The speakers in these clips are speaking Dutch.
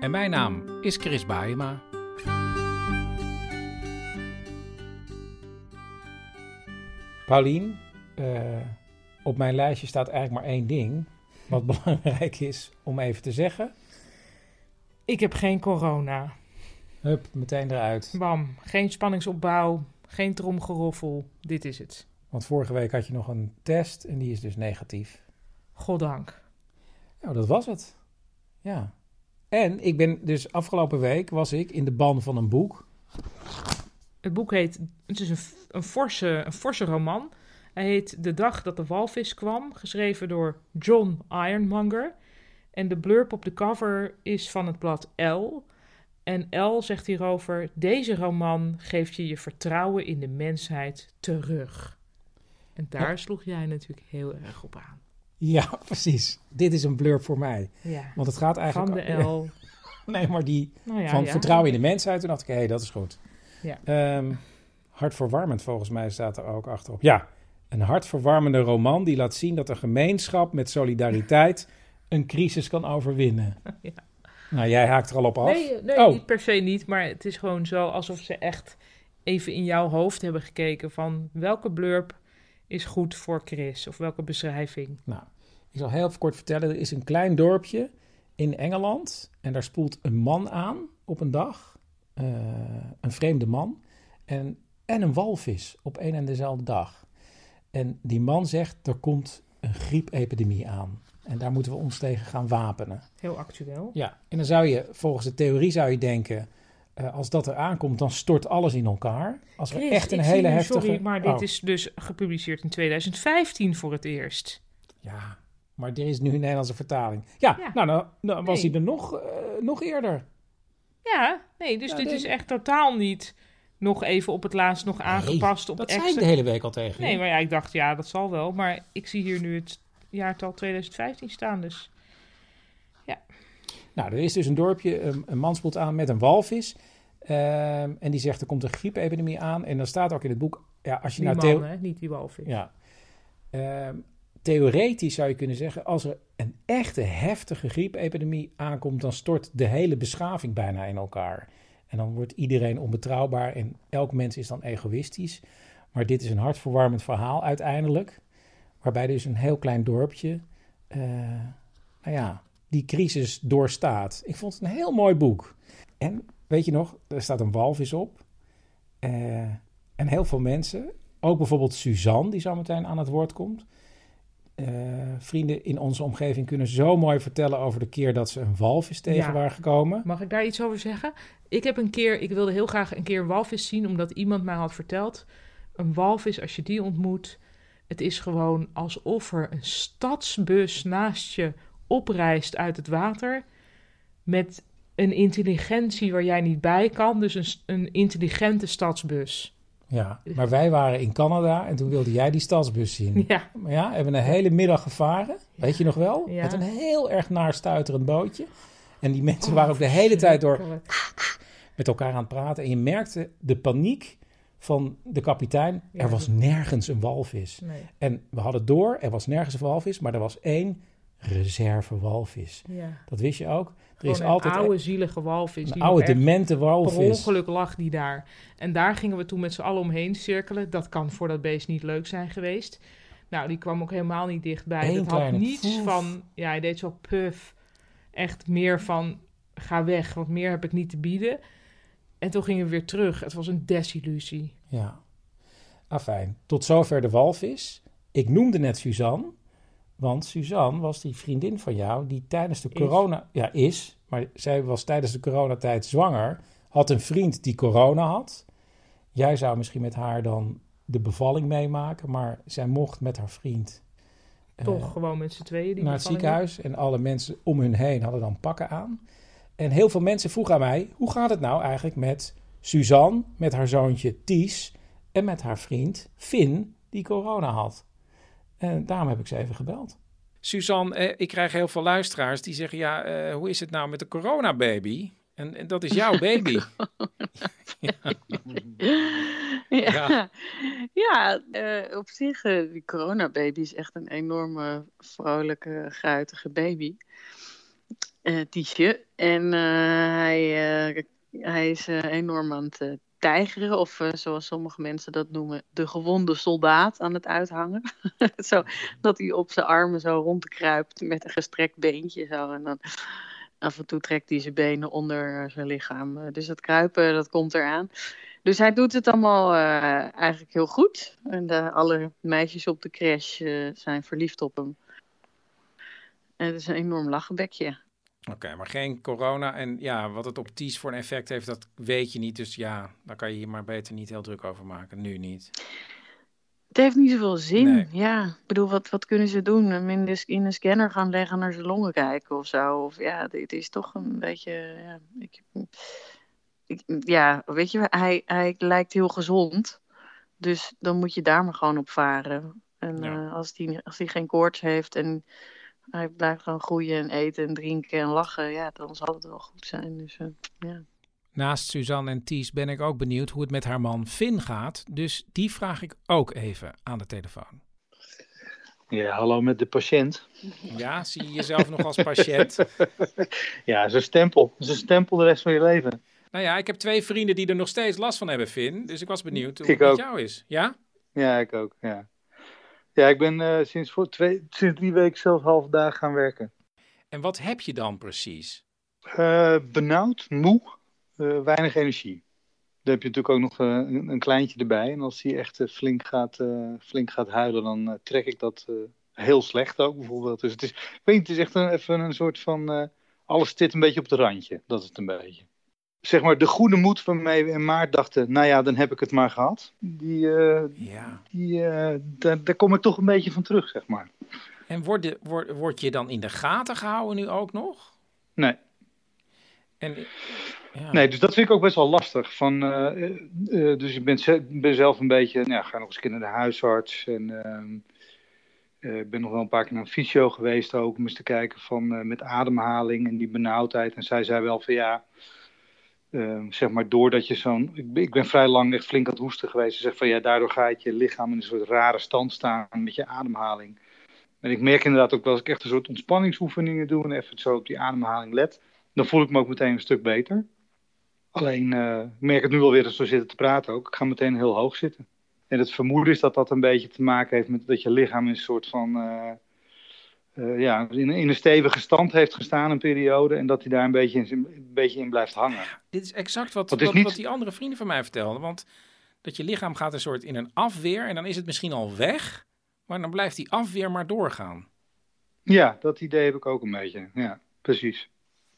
En mijn naam is Chris Baayema. Paulien, eh, op mijn lijstje staat eigenlijk maar één ding. Wat belangrijk is om even te zeggen. Ik heb geen corona. Hup, meteen eruit. Bam. Geen spanningsopbouw. Geen tromgeroffel. Dit is het. Want vorige week had je nog een test en die is dus negatief. Goddank. Nou, dat was het. Ja. En ik ben dus afgelopen week was ik in de ban van een boek. Het boek heet. Het is een, een, forse, een forse roman. Hij heet De Dag dat de Walvis kwam. Geschreven door John Ironmonger. En de blurb op de cover is van het blad L. En L zegt hierover: Deze roman geeft je je vertrouwen in de mensheid terug. En daar Ja. sloeg jij natuurlijk heel erg op aan. Ja, precies. Dit is een blurb voor mij. Ja. Want het gaat Van eigenlijk... de L. Nee, maar die Nou ja, van ja. vertrouwen in de mensheid. Toen dacht ik, hé, hey, dat is goed. Ja. Ehm, hartverwarmend volgens mij staat er ook achterop. Ja, een hartverwarmende roman die laat zien dat een gemeenschap met solidariteit een crisis kan overwinnen. Ja. Nou, jij haakt er al op af. Nee, nee Oh. niet per se niet. Maar het is gewoon zo alsof ze echt even in jouw hoofd hebben gekeken van welke blurb is goed voor Chris of welke beschrijving. Nou, ik zal heel even kort vertellen. Er is een klein dorpje in Engeland. En daar spoelt een man aan op een dag. Eh, een vreemde man. En, en een walvis op één en dezelfde dag. En die man zegt, er komt een griepepidemie aan. En daar moeten we ons tegen gaan wapenen. Heel actueel. Ja, en dan zou je, volgens de theorie zou je denken... eh, als dat er aankomt, dan stort alles in elkaar. Als we Chris, echt een hele nu- heftige... Sorry, maar dit Oh, is dus gepubliceerd in 2015 voor het eerst. Ja, maar er is nu een Nederlandse vertaling. Ja, Ja. nou, nou, nou was Nee. hij er nog, eh, nog eerder. Ja, nee, dus Ja, dit is echt totaal niet nog even op het laatst nog aangepast op dat extra... zei ik de hele week al tegen je. Nee, maar ja, ik dacht, ja, dat zal wel. Maar ik zie hier nu het jaartal 2015 staan, dus... Nou, er is dus een dorpje, een, een man spoelt aan met een walvis. Ehm, en die zegt, er komt een griepepidemie aan. En dan staat ook in het boek, ja, als je Die nou... man, theo- hè, niet die walvis. Ja. Ehm, theoretisch zou je kunnen zeggen, als er een echte heftige griepepidemie aankomt, dan stort de hele beschaving bijna in elkaar. En dan wordt iedereen onbetrouwbaar en elk mens is dan egoïstisch. Maar dit is een hartverwarmend verhaal uiteindelijk, waarbij dus een heel klein dorpje, eh, nou ja, die crisis doorstaat. Ik vond het een heel mooi boek. En weet je nog, er staat een walvis op. Eh, en heel veel mensen, ook bijvoorbeeld Suzanne, die zo meteen aan het woord komt. Eh, vrienden in onze omgeving kunnen zo mooi vertellen over de keer dat ze een walvis tegen Ja. waren gekomen. Mag ik daar iets over zeggen? Ik heb een keer, ik wilde heel graag een keer een walvis zien, omdat iemand mij had verteld: een walvis, als je die ontmoet, het is gewoon alsof er een stadsbus naast je oprijst uit het water. Met een intelligentie waar jij niet bij kan. Dus een, een intelligente stadsbus. Ja, maar wij waren in Canada en toen wilde jij die stadsbus zien. Ja, Maar ja, hebben een hele middag gevaren, weet je nog wel? Ja. Met een heel erg naar stuiterend bootje. En die mensen Oh, waren ook de hele tijd door verschrikkelijk. met elkaar aan het praten. En je merkte de paniek van de kapitein. Ja, er was nergens een walvis. Nee, En we hadden door, er was nergens een walvis, maar er was één reservewalvis. ja. Dat wist je ook. Er Gewoon is een altijd oude zielige walvis. een die oude demente Per walvis. ongeluk lag die daar. En daar gingen we toen met z'n allen omheen cirkelen. Dat kan voor dat beest niet leuk zijn geweest. Nou, die kwam ook helemaal niet dichtbij. Dat had niets poef. van... Ja, hij deed zo puff. Echt meer van... Ga weg, want meer heb ik niet te bieden. En toen gingen we weer terug. Het was een desillusie. Ja. Afijn, tot zover de walvis. Ik noemde net Suzanne, want Suzanne was die vriendin van jou die tijdens de Is. corona... Ja, is, maar zij was tijdens de coronatijd zwanger. Had een vriend die corona had. Jij zou misschien met haar dan de bevalling meemaken, maar zij mocht met haar vriend... eh, Toch gewoon met z'n tweeën. Die naar het ziekenhuis en alle mensen om hun heen hadden dan pakken aan. En heel veel mensen vroegen aan mij: hoe gaat het nou eigenlijk met Suzanne, met haar zoontje Ties en met haar vriend Finn, die corona had? En daarom heb ik ze even gebeld. Suzanne, eh, ik krijg heel veel luisteraars die zeggen: ja, eh, hoe is het nou met de coronababy? En, en dat is jouw baby. ja, ja. ja uh, op zich, uh, die coronababy is echt een enorme, vrolijke, guitige baby. Uh, Tiesje. En hij, hij is enorm aan het tijgeren, of zoals sommige mensen dat noemen, de gewonde soldaat aan het uithangen. zo, dat hij op zijn armen zo rondkruipt met een gestrekt beentje. Zo, en dan af en toe trekt hij zijn benen onder zijn lichaam. Dus dat kruipen, dat komt eraan. Dus hij doet het allemaal uh, eigenlijk heel goed. En de, alle meisjes op de crash zijn verliefd op hem. En het is een enorm lachenbekje. Oké, maar geen corona. En ja, wat het op Ties voor een effect heeft, dat weet je niet. Dus ja, daar kan je je maar beter niet heel druk over maken. Nu niet. Het heeft niet zoveel zin. Ja, ik bedoel, wat, wat kunnen ze doen? Hem in, de, in een scanner gaan leggen naar zijn longen kijken of zo? Of ja, dit is toch een beetje. Ja, ik, ik, ja weet je, hij, hij lijkt heel gezond. Dus dan moet je daar maar gewoon op varen. En uh, als hij als die geen koorts heeft en hij blijft gewoon groeien en eten en drinken en lachen, ja, dan zal het wel goed zijn. Dus uh, ja. Naast Suzanne en Ties ben ik ook benieuwd hoe het met haar man Finn gaat. Dus die vraag ik ook even aan de telefoon. Ja, hallo met de patiënt. Ja, zie je jezelf nog als patiënt? ja, zo'n stempel. Zo'n stempel de rest van je leven. Nou ja, ik heb twee vrienden die er nog steeds last van hebben, Finn. Dus ik was benieuwd hoe het met jou is. Ja? Ja, ik ook, ja. Ja, ik ben uh, sinds, voor twee, sinds drie weken zelf half dagen gaan werken. En wat heb je dan precies? Uh, benauwd, moe, uh, weinig energie. Dan heb je natuurlijk ook nog een, een, kleintje erbij. En als die echt flink, gaat, flink gaat huilen, dan trek ik dat heel slecht ook bijvoorbeeld. Dus het is, ik weet niet, het is echt een, even een soort van... alles zit een beetje op het randje, dat is het een beetje zeg maar, de goede moed waarmee we in maart dachten, nou ja, dan heb ik het maar gehad. Die, uh, ja. die, uh, daar, daar, kom ik toch een beetje van terug, zeg maar. En word, word, word je dan in de gaten gehouden nu ook nog? Nee. En, ja. Nee, dus dat vind ik ook best wel lastig. Van, uh, dus ik ben, ben, zelf een beetje, nou, ga nog eens een keer naar de huisarts. En ehm, ik ben nog wel een paar keer naar een fysio geweest ook, om eens te kijken van met ademhaling en die benauwdheid. En zij zei wel van ja, Ehm, zeg maar, doordat je zo'n. Ik, ik, ben vrij lang echt flink aan het hoesten geweest. Ze zegt van ja, daardoor gaat je lichaam in een soort rare stand staan met je ademhaling. En ik merk inderdaad ook wel als ik echt een soort ontspanningsoefeningen doe en even zo op die ademhaling let, dan voel ik me ook meteen een stuk beter. Alleen, uh, ik merk het nu alweer als we zitten te praten ook. Ik ga meteen heel hoog zitten. En het vermoeden is dat dat een beetje te maken heeft met dat je lichaam in een soort van. Uh, uh, ja, in, in, een stevige stand heeft gestaan een periode en dat hij daar een beetje in, een beetje in blijft hangen. dit is exact wat, wat, wat, die andere vrienden van mij vertelden. Want dat je lichaam gaat een soort in een afweer en dan is het misschien al weg, maar dan blijft die afweer maar doorgaan. Ja, dat idee heb ik ook een beetje. Ja, precies.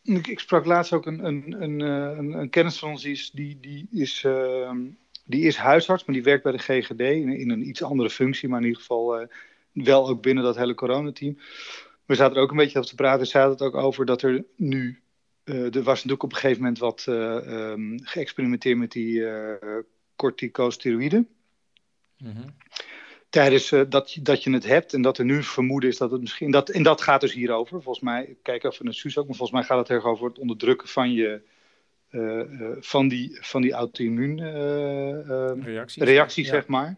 Ik, ik sprak laatst ook een, een, een, eh, een, een kennis van ons, die is, die, die, is, uh, die is huisarts, maar die werkt bij de GGD in, in een iets andere functie, maar in ieder geval... Uh, wel ook binnen dat hele coronateam. We zaten er ook een beetje over te praten. Ze hadden het ook over dat er nu. Uh, er was natuurlijk op een gegeven moment wat uh, um, geëxperimenteerd met die uh, corticosteroïden. Mm -hmm. Tijdens dat, dat je het hebt en dat er nu vermoeden is dat het misschien. Dat, en dat gaat dus hierover. Volgens mij, kijk even naar Suus ook, maar volgens mij gaat het erg over het onderdrukken van je. van die, van die auto-immuun reacties, reacties ja. zeg maar.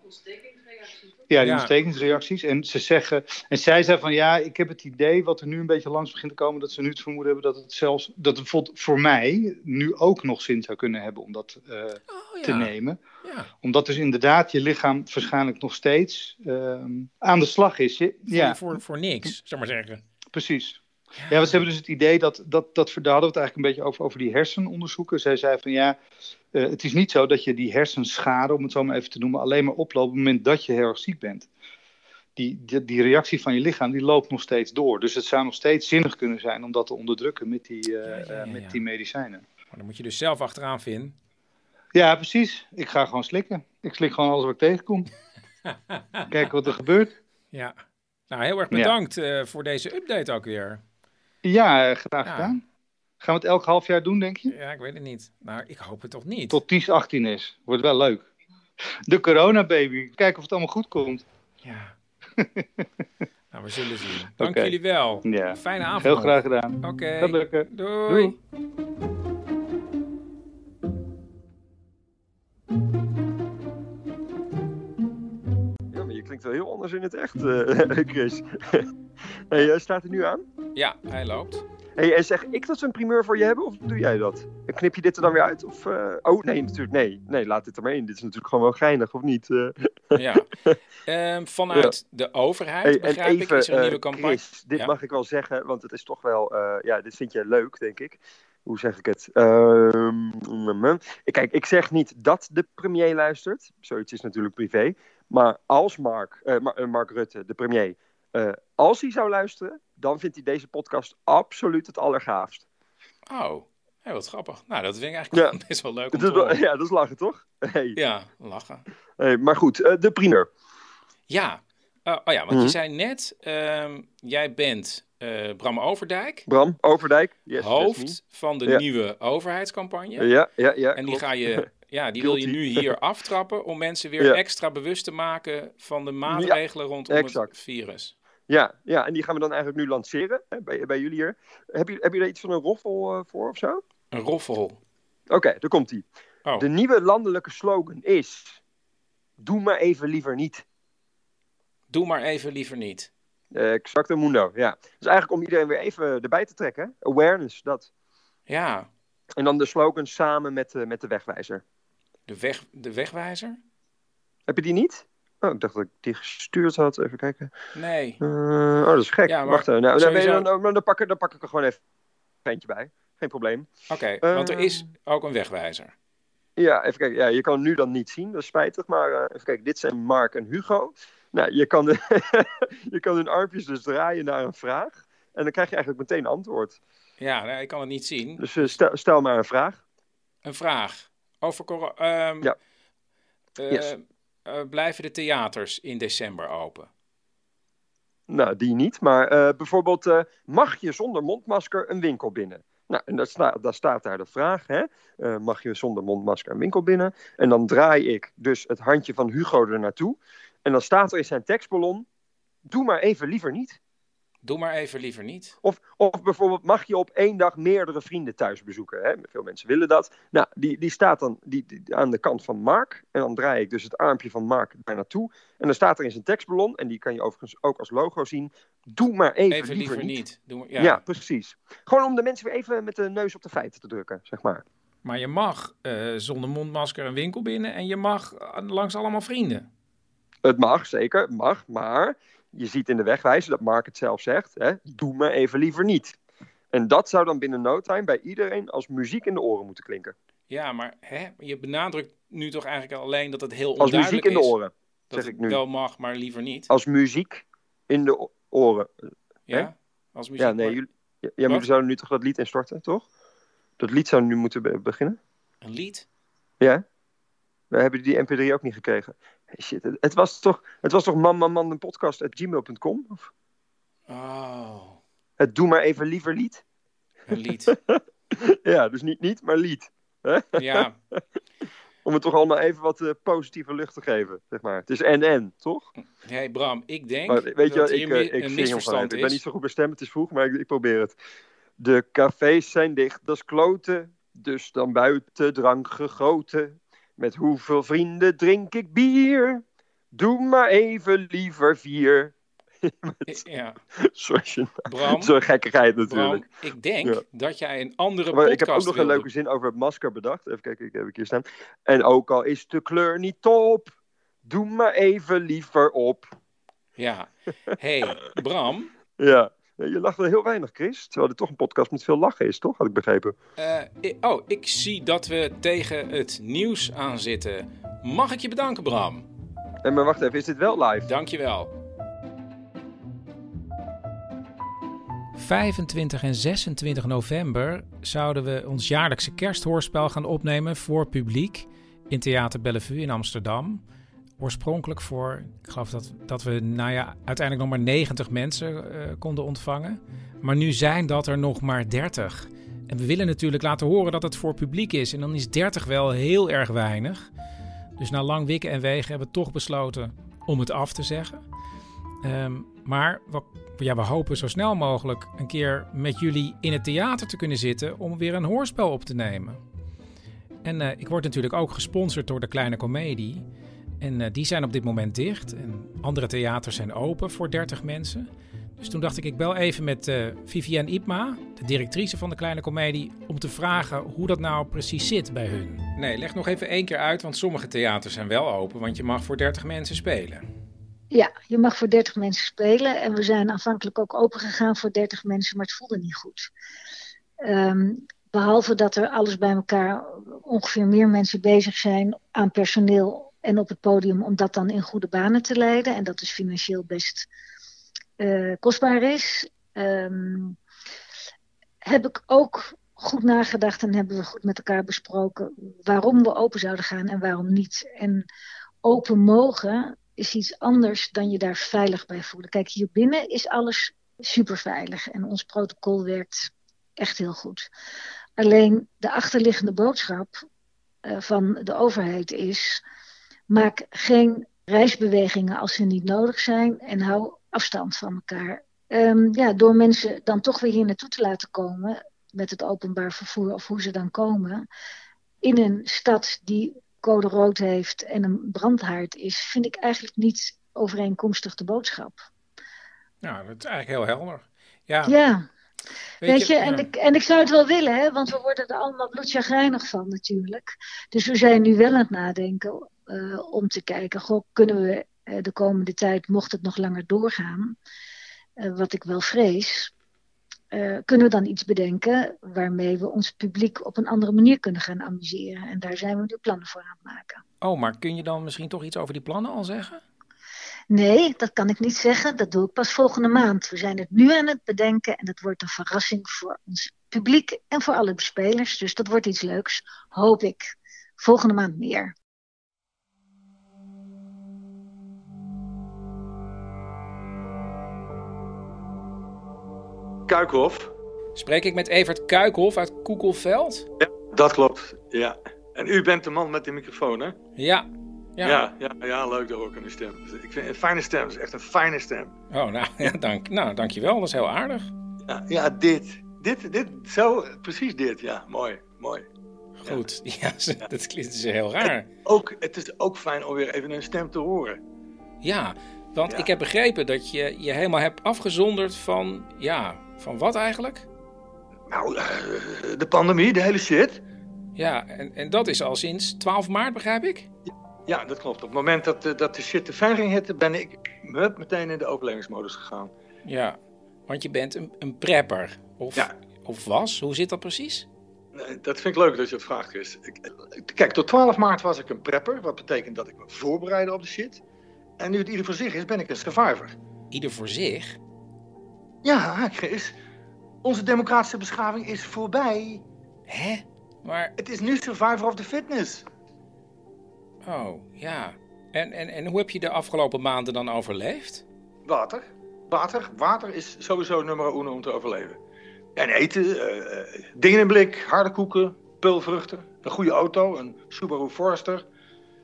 Ja, die ontstekingsreacties. En ze zeggen, en zij zei van ja, ik heb het idee wat er nu een beetje langs begint te komen, dat ze nu het vermoeden hebben dat het zelfs, dat het voor mij nu ook nog zin zou kunnen hebben om dat uh, oh, te nemen. Ja. Omdat dus inderdaad je lichaam waarschijnlijk nog steeds uh, aan de slag is. Je, ja. Voor, voor niks, zeg maar zeggen. Precies. Ja, want ze hebben dus het idee dat, dat, dat daar hadden we het eigenlijk een beetje over, over die hersenonderzoeken. Zij zei van ja, uh, het is niet zo dat je die hersenschade, om het zo maar even te noemen, alleen maar oploopt op het moment dat je heel erg ziek bent. Die, die, die, reactie van je lichaam, die loopt nog steeds door. Dus het zou nog steeds zinnig kunnen zijn om dat te onderdrukken met die, uh, ja, ja, ja, met die medicijnen. Maar dan moet je dus zelf achteraan vinden. Ja, precies. Ik ga gewoon slikken. Ik slik gewoon alles wat ik tegenkom. Kijken wat er gebeurt. Ja. Nou, heel erg bedankt uh, voor deze update ook weer. Ja, graag gedaan. Gaan we het elk half jaar doen, denk je? Ja, ik weet het niet. Maar ik hoop het toch niet. Tot Ties 18 is. Wordt wel leuk. De corona baby. Kijken of het allemaal goed komt. Ja. nou, we zullen zien. Dank jullie wel. Ja. Fijne avond. Heel graag gedaan. Oké. Gaat lukken. Doei. Doei. Ja, maar je klinkt wel heel anders in het echt, eh, Chris. hey, eh, staat er nu aan? Ja, hij loopt. Hey, en zeg ik dat ze een primeur voor je hebben, of doe jij dat? En knip je dit er dan weer uit? Of, eh, Oh, nee, natuurlijk, nee. Nee, laat dit er maar in. Dit is natuurlijk gewoon wel geinig, of niet? Eh, Ja. Ehm, vanuit de overheid, hey, begrijp ik, is er een nieuwe eh, campagne. Chris, dit Ja. mag ik wel zeggen, want het is toch wel... ja, dit vind je leuk, denk ik. Hoe zeg ik het? Ehm, mm, Kijk, ik zeg niet dat de premier luistert. Zoiets is natuurlijk privé. Maar als Mark, Ma- Mark Rutte, de premier, eh, als hij zou luisteren, dan vindt hij deze podcast absoluut het allergaafst. Oh, hey, wat grappig. Nou, dat vind ik eigenlijk Ja. best wel leuk om Dat te horen. ja, dat is lachen, toch? Hey. Ja, lachen. Hey, maar goed, eh, de primeur. Ja. Eh, oh ja, want Mhm. je zei net, ehm, jij bent Bram Overdijk, Bram, Overdijk. Yes, hoofd van de Ja. nieuwe overheidscampagne. Ja, ja, ja. en die klopt. ga je, ja, die wil je nu hier aftrappen om mensen weer Ja. extra bewust te maken van de maatregelen rondom exact. het virus. Ja, ja, en die gaan we dan eigenlijk nu lanceren hè, bij, bij jullie hier. Heb je, heb je er iets van een roffel eh, voor of zo? Een roffel. Oké, daar komt ie. Oh, De nieuwe landelijke slogan is: Doe maar even liever niet. doe maar even liever niet. Eh exacte mundo, ja. Dus eigenlijk om iedereen weer even erbij te trekken. hè. Awareness, dat. Ja, En dan de slogan samen met, eh, met de wegwijzer. de, weg, de wegwijzer? Heb je die niet? Oh, ik dacht dat ik die gestuurd had. Even kijken. Nee. Eh, oh, dat is gek. Ja, maar Wacht even. Nou, dan, ben je sowieso- dan, dan, dan, pak ik, dan pak ik er gewoon even een eentje bij. Geen probleem. Oké, want er Eh, is ook een wegwijzer. Ja, even kijken. Ja, je kan nu dan niet zien, dat is spijtig. Maar eh, even kijken, dit zijn Mark en Hugo. Nou, je kan, de je kan hun armpjes dus draaien naar een vraag. En dan krijg je eigenlijk meteen een antwoord. Ja, ik kan het niet zien. Dus eh, stel, stel maar een vraag. Een vraag. Over coro- ehm, Ja. eh, Yes. Eh, blijven de theaters in december open? Nou, die niet. Maar eh, bijvoorbeeld, eh, mag je zonder mondmasker een winkel binnen? Nou, en daar, daar staat daar de vraag, hè? Mag je zonder mondmasker een winkel binnen? En dan draai ik dus het handje van Hugo er naartoe. En dan staat er in zijn tekstballon, doe maar even liever niet. Doe maar even liever niet. Of, of bijvoorbeeld, mag je op één dag meerdere vrienden thuis bezoeken? Hè? Veel mensen willen dat. Nou, die, die staat dan die, die- aan de kant van Mark. En dan draai ik dus het armpje van Mark daar naartoe. En dan staat er in zijn tekstballon, en die kan je overigens ook als logo zien. Doe maar even, Even, liever, liever niet. niet. Doe maar, Ja. ja. precies. Gewoon om de mensen weer even met de neus op de feiten te drukken, zeg maar. Maar je mag eh, zonder mondmasker een winkel binnen en je mag eh, langs allemaal vrienden. Het mag, zeker, het mag. Maar je ziet in de wegwijzer dat Mark het zelf zegt. Hè, doe maar even liever niet. En dat zou dan binnen no time bij iedereen als muziek in de oren moeten klinken. Ja, maar hè, je benadrukt nu toch eigenlijk alleen dat het heel Als onduidelijk muziek in de is. oren, Dat zeg ik nu. wel mag, maar liever niet. Als muziek in de oren. Ja? Als muziek Ja, nee, maar- jullie, ja, maar jullie zouden nu toch dat lied instorten, toch? Dat lied zou nu moeten be- beginnen. Een lied? Ja? We hebben die mp3 ook niet gekregen. Shit, het, het was toch, het was toch man, man, man, een podcast at gmail.com? Of Oh, Het doe maar even liever lied? een lied. Ja, dus niet niet, maar lied. ja, Om het toch allemaal even wat eh, positieve lucht te geven, zeg maar. Het is en-en, toch? hey Bram, ik denk Maar weet je dat hier ik, eh, ik een gewoon misverstand even. Ik ben is. niet zo goed bij stemmen, het is vroeg, maar ik, ik probeer het. De cafés zijn dicht, dat is kloten. Dus dan buiten drank gegoten. Met hoeveel vrienden drink ik bier? Doe maar even liever vier. Ja, Bram, zo'n gekkigheid natuurlijk. Bram, ik denk Ja. dat jij een andere Maar podcast ik heb ook nog een leuke zin over het masker bedacht. Even kijken, ik heb ik hier staan. En ook al is de kleur niet top, doe maar even liever op. Ja, hey Bram, Ja. Je lacht wel heel weinig, Chris. Terwijl dit toch een podcast met veel lachen is, toch? Had ik begrepen. eh, oh, ik zie dat we tegen het nieuws aan zitten. Mag ik je bedanken, Bram? En maar wacht even, is dit wel live? Dankjewel. 25 en 26 november zouden we ons jaarlijkse kersthoorspel gaan opnemen voor publiek in Theater Bellevue in Amsterdam. Oorspronkelijk voor, ik geloof dat, dat we nou uiteindelijk nog maar 90 mensen eh, konden ontvangen. Maar nu zijn dat er nog maar 30. En we willen natuurlijk laten horen dat het voor publiek is. En dan is 30 wel heel erg weinig. Dus na lang wikken en wegen hebben we toch besloten om het af te zeggen. Ehm, maar we, ja, we hopen zo snel mogelijk een keer met jullie in het theater te kunnen zitten om weer een hoorspel op te nemen. En eh, ik word natuurlijk ook gesponsord door de Kleine Comedie. En eh, die zijn op dit moment dicht. En andere theaters zijn open voor 30 mensen. Dus toen dacht ik, ik bel even met uh, Vivienne Ipma, de directrice van de Kleine Comedie, om te vragen hoe dat nou precies zit bij hun. Nee, leg nog even één keer uit, want sommige theaters zijn wel open, want je mag voor 30 mensen spelen. Ja, je mag voor 30 mensen spelen. En we zijn aanvankelijk ook open gegaan voor 30 mensen, maar het voelde niet goed. Ehm, behalve dat er alles bij elkaar ongeveer meer mensen bezig zijn aan personeel en op het podium om dat dan in goede banen te leiden. En dat is financieel best uh, kostbaar is. Ehm, heb ik ook goed nagedacht en hebben we goed met elkaar besproken waarom we open zouden gaan en waarom niet. En open mogen is iets anders dan je daar veilig bij voelen. Kijk, hier binnen is alles super veilig en ons protocol werkt echt heel goed. Alleen de achterliggende boodschap uh, van de overheid is: maak geen reisbewegingen als ze niet nodig zijn en hou afstand van elkaar. Um, ja, door mensen dan toch weer hier naartoe te laten komen met het openbaar vervoer of hoe ze dan komen, in een stad die code rood heeft en een brandhaard is, vind ik eigenlijk niet overeenkomstig de boodschap. Nou, dat is eigenlijk heel helder. Ja. ja. Weet, je, en, ik, en ik zou het wel willen, hè, want we worden er allemaal bloedjagrijnig van natuurlijk. Dus we zijn nu wel aan het nadenken uh, om te kijken, goh, kunnen we uh, de komende tijd, mocht het nog langer doorgaan, uh, wat ik wel vrees, kunnen we dan iets bedenken waarmee we ons publiek op een andere manier kunnen gaan amuseren. En daar zijn we nu plannen voor aan het maken. Oh, maar kun je dan misschien toch iets over die plannen al zeggen? Nee, dat kan ik niet zeggen. Dat doe ik pas volgende maand. We zijn het nu aan het bedenken en het wordt een verrassing voor ons publiek en voor alle bespelers. Dus dat wordt iets leuks, hoop ik. Volgende maand meer. Kuikhof. Spreek ik met Evert Kuikhof uit Koekelveld? Ja, dat klopt. Ja. En u bent de man met de microfoon, hè? Ja, ja. Ja, ja, ja, leuk dat ook een stem. Ik vind een fijne stem, is echt een fijne stem. Oh, nou, ja, dank, nou dankjewel, dat is heel aardig. Ja, ja dit, dit, dit, zo, precies dit, ja, mooi, mooi. Goed, ja, ja dat klinkt dus heel raar. Het, ook, het is ook fijn om weer even een stem te horen. Ja, want ik heb begrepen dat je je helemaal hebt afgezonderd van, ja, van wat eigenlijk? Nou, uh, de pandemie, de hele shit. Ja, en, en dat is al sinds 12 maart, begrijp ik? Ja. Dat klopt. Op het moment dat, uh, dat de shit te ver ging hitte, ben ik hup, meteen in de overlevingsmodus gegaan. Ja, want je bent een, een prepper. Of, ja. of was? Hoe zit dat precies? Dat vind ik leuk dat je het vraagt, Chris. Ik, kijk, tot 12 maart was ik een prepper. Wat betekent dat ik me voorbereidde op de shit. En nu het ieder voor zich is, ben ik een survivor. Ieder voor zich? Ja, Chris. Onze democratische beschaving is voorbij. Hè? Maar... Het is nu survivor of the fitness. Oh, ja. En, en, en hoe heb je de afgelopen maanden dan overleefd? Water. Water. Water is sowieso nummer uno om te overleven. En eten, uh, dingen in blik, harde koeken, pulvruchten, een goede auto, een Subaru Forester,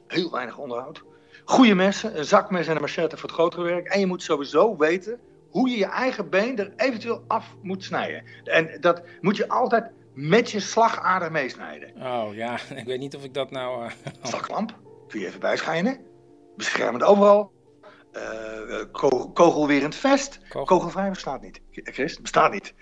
heel weinig onderhoud. Goede messen, een zakmes en een machette voor het grotere werk. En je moet sowieso weten hoe je je eigen been er eventueel af moet snijden. En dat moet je altijd met je slagader meesnijden. Oh ja, ik weet niet of ik dat nou... Uh... Slaglamp? Kun je even bijschijnen. Beschermend overal. Uh, ko kogelwerend vest. Kogel. Kogelvrij bestaat niet. Chris, bestaat niet.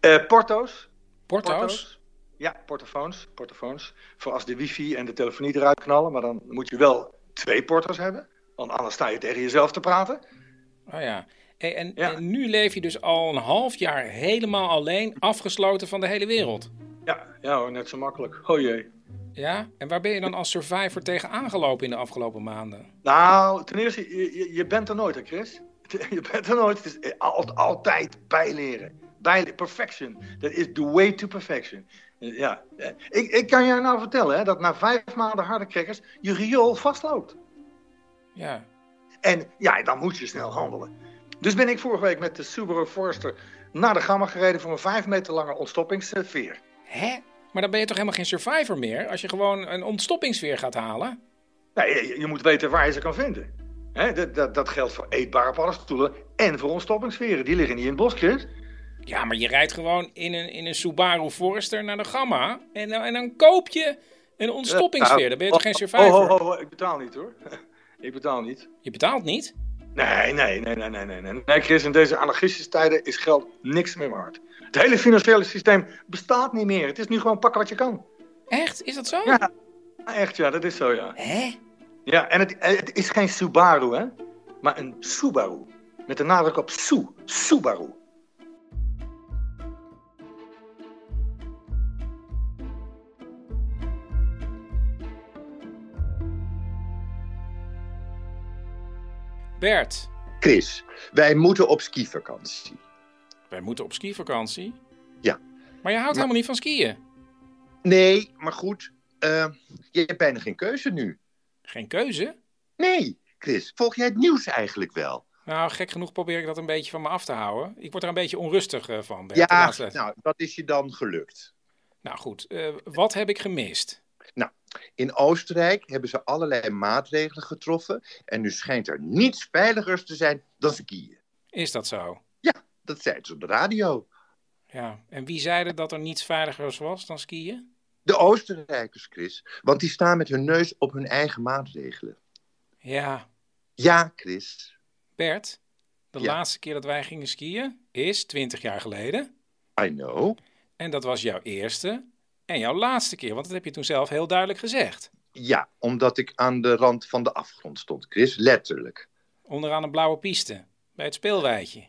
Uh, porto's. porto's. Porto's? Ja, portofoons. portofoons. Voor als de wifi en de telefonie eruit knallen. Maar dan moet je wel twee porto's hebben. Want anders sta je tegen jezelf te praten. Oh ja. Hey, en, ja. en nu leef je dus al een half jaar helemaal alleen, afgesloten van de hele wereld. Ja, ja net zo makkelijk. Oh jee. Ja? En waar ben je dan als survivor tegen aangelopen in de afgelopen maanden? Nou, ten eerste, je, je bent er nooit, hè Chris? Je bent er nooit. Het is altijd, altijd bijleren. Bijleren. Perfection. Dat is the way to perfection. Ja. Ik, ik kan je nou vertellen hè, dat na vijf maanden harde crackers je riool vastloopt. Ja. En ja, dan moet je snel handelen. Dus ben ik vorige week met de Subaru Forester naar de Gamma gereden voor een vijf meter lange ontstoppingsveer. Hè? Maar dan ben je toch helemaal geen survivor meer als je gewoon een ontstoppingsfeer gaat halen? Nee, je, je moet weten waar je ze kan vinden. Hè, dat, dat, dat geldt voor eetbare paddenstoelen en voor ontstoppingssferen. Die liggen niet in het bos, Chris. Ja, maar je rijdt gewoon in een, in een Subaru Forester naar de Gamma en, dan- en dan koop je een ontstoppingsfeer. Dan ben je toch geen survivor? Oh, oh, oh, oh, ik betaal niet hoor. ik betaal niet. Je betaalt niet? Nee, nee, nee, nee, nee, nee, nee. Nee, Chris, in deze anarchistische tijden is geld niks meer waard. Het hele financiële systeem bestaat niet meer. Het is nu gewoon pakken wat je kan. Echt? Is dat zo? Ja, echt ja, dat is zo ja. Hè? Ja, en het, het is geen Subaru, hè. Maar een Subaru. Met de nadruk op Su. Subaru. Bert, Chris, wij moeten op skivakantie. wij moeten op skivakantie. Ja. Maar je houdt helemaal niet van skiën. Nee, maar goed. eh, je hebt bijna geen keuze nu. Geen keuze? Nee, Chris, volg jij het nieuws eigenlijk wel? Nou, gek genoeg probeer ik dat een beetje van me af te houden. Ik word er een beetje onrustig eh, van, Bert. ja, nou, dat is je dan gelukt. Nou goed, eh, wat heb ik gemist? In Oostenrijk hebben ze allerlei maatregelen getroffen. En nu schijnt er niets veiligers te zijn dan skiën. Is dat zo? Dat zeiden ze op de radio. Ja. En wie zeiden dat er niets veiligers was dan skiën? De Oostenrijkers, Chris. Want die staan met hun neus op hun eigen maatregelen. Ja, Ja, Chris. Bert, de Ja. laatste keer dat wij gingen skiën is 20 jaar geleden. I know. En dat was jouw eerste en jouw laatste keer, want dat heb je toen zelf heel duidelijk gezegd. Ja, omdat ik aan de rand van de afgrond stond, Chris. Letterlijk. Onderaan een blauwe piste, bij het speelweidje.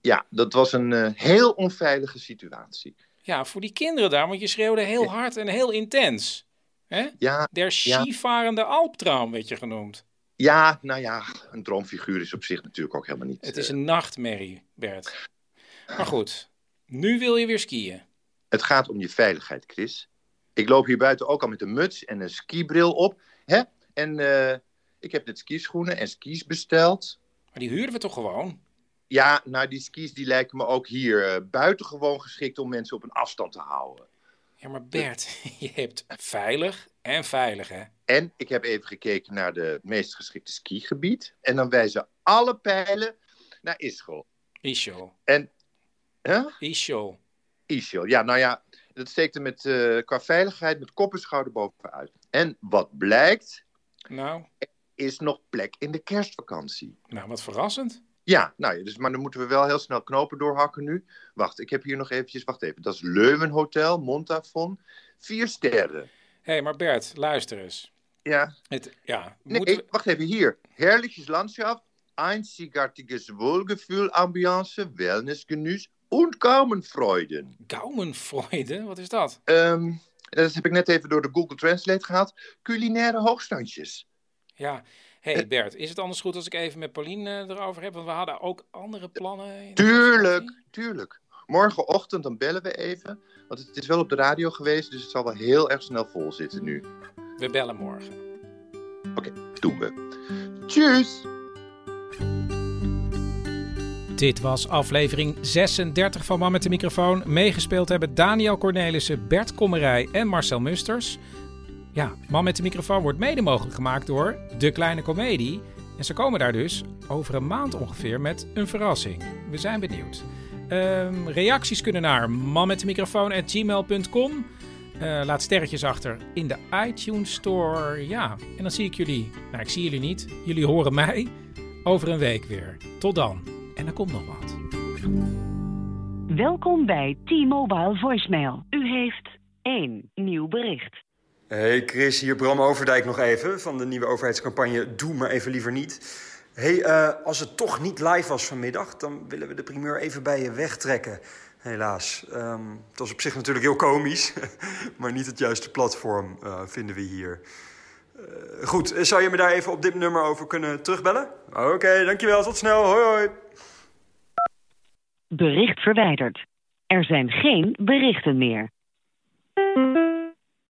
Ja, dat was een eh, heel onveilige situatie. Ja, voor die kinderen daar, want je schreeuwde heel hard en heel intens. Hè? Ja, Der skivarende Alptraum werd je genoemd. ja, nou ja, een droomfiguur is op zich natuurlijk ook helemaal niet... Het is eh, een nachtmerrie, Bert. Maar goed, nu wil je weer skiën. Het gaat om je veiligheid, Chris. Ik loop hier buiten ook al met een muts en een skibril op. Hè? En eh, ik heb net skischoenen en skis besteld. Maar die huren we toch gewoon? Ja, nou, die skis die lijken me ook hier eh, buitengewoon geschikt om mensen op een afstand te houden. Ja, maar Bert, je hebt veilig en veilig, hè? En ik heb even gekeken naar de meest geschikte skigebied. En dan wijzen alle pijlen naar Ischel. Ischol. En, hè? Ischol. Ischel. Ja, nou ja, dat steekt er met, eh, qua veiligheid met kop en schouder bovenuit. En wat blijkt, Nou, is nog plek in de kerstvakantie. nou, wat verrassend. Ja, nou ja, dus, maar dan moeten we wel heel snel knopen doorhakken nu. Wacht, ik heb hier nog eventjes, wacht even. Dat is Leuwenhotel, Montafon. Vier sterren. Hé, hey, maar Bert, luister eens. Ja, Het, ja, nee, we... wacht even, hier. Herrliches Landschaft, einzigartiges Wohlgefühl, Ambiance, Wellnessgenuss und Gaumenfreuden. Gaumenfreude, wat is dat? Ehm, dat heb ik net even door de Google Translate gehaald. Culinaire hoogstandjes. Ja, hé hey, Bert, is het anders goed als ik even met Paulien eh, erover heb? Want we hadden ook andere plannen. Tuurlijk, tuurlijk. Morgenochtend dan bellen we even. Want het is wel op de radio geweest, dus het zal wel heel erg snel vol zitten nu. We bellen morgen. Doen we. Tjus! Dit was aflevering 36 van Man met de microfoon. Meegespeeld hebben Daniel Cornelissen, Bert Kommerij en Marcel Musters. Ja, Man met de microfoon wordt mede mogelijk gemaakt door De Kleine Comedie. En ze komen daar dus over een maand ongeveer met een verrassing. We zijn benieuwd. Ehm, reacties kunnen naar manmetdemicrofoon.gmail.com. Eh laat sterretjes achter in de iTunes Store. Ja, en dan zie ik jullie. Nou, ik zie jullie niet. Jullie horen mij over een week weer. Tot dan. En er komt nog wat. Welkom bij T-Mobile Voicemail. U heeft één nieuw bericht. Hey Chris, hier Bram Overdijk nog even van de nieuwe overheidscampagne Doe maar even liever niet. hey, eh, als het toch niet live was vanmiddag, dan willen we de primeur even bij je wegtrekken. Helaas. Ehm, het was op zich natuurlijk heel komisch, maar niet het juiste platform eh, vinden we hier. Eh, goed, zou je me daar even op dit nummer over kunnen terugbellen? Oké, dankjewel. Tot snel. Hoi hoi. Bericht verwijderd. Er zijn geen berichten meer.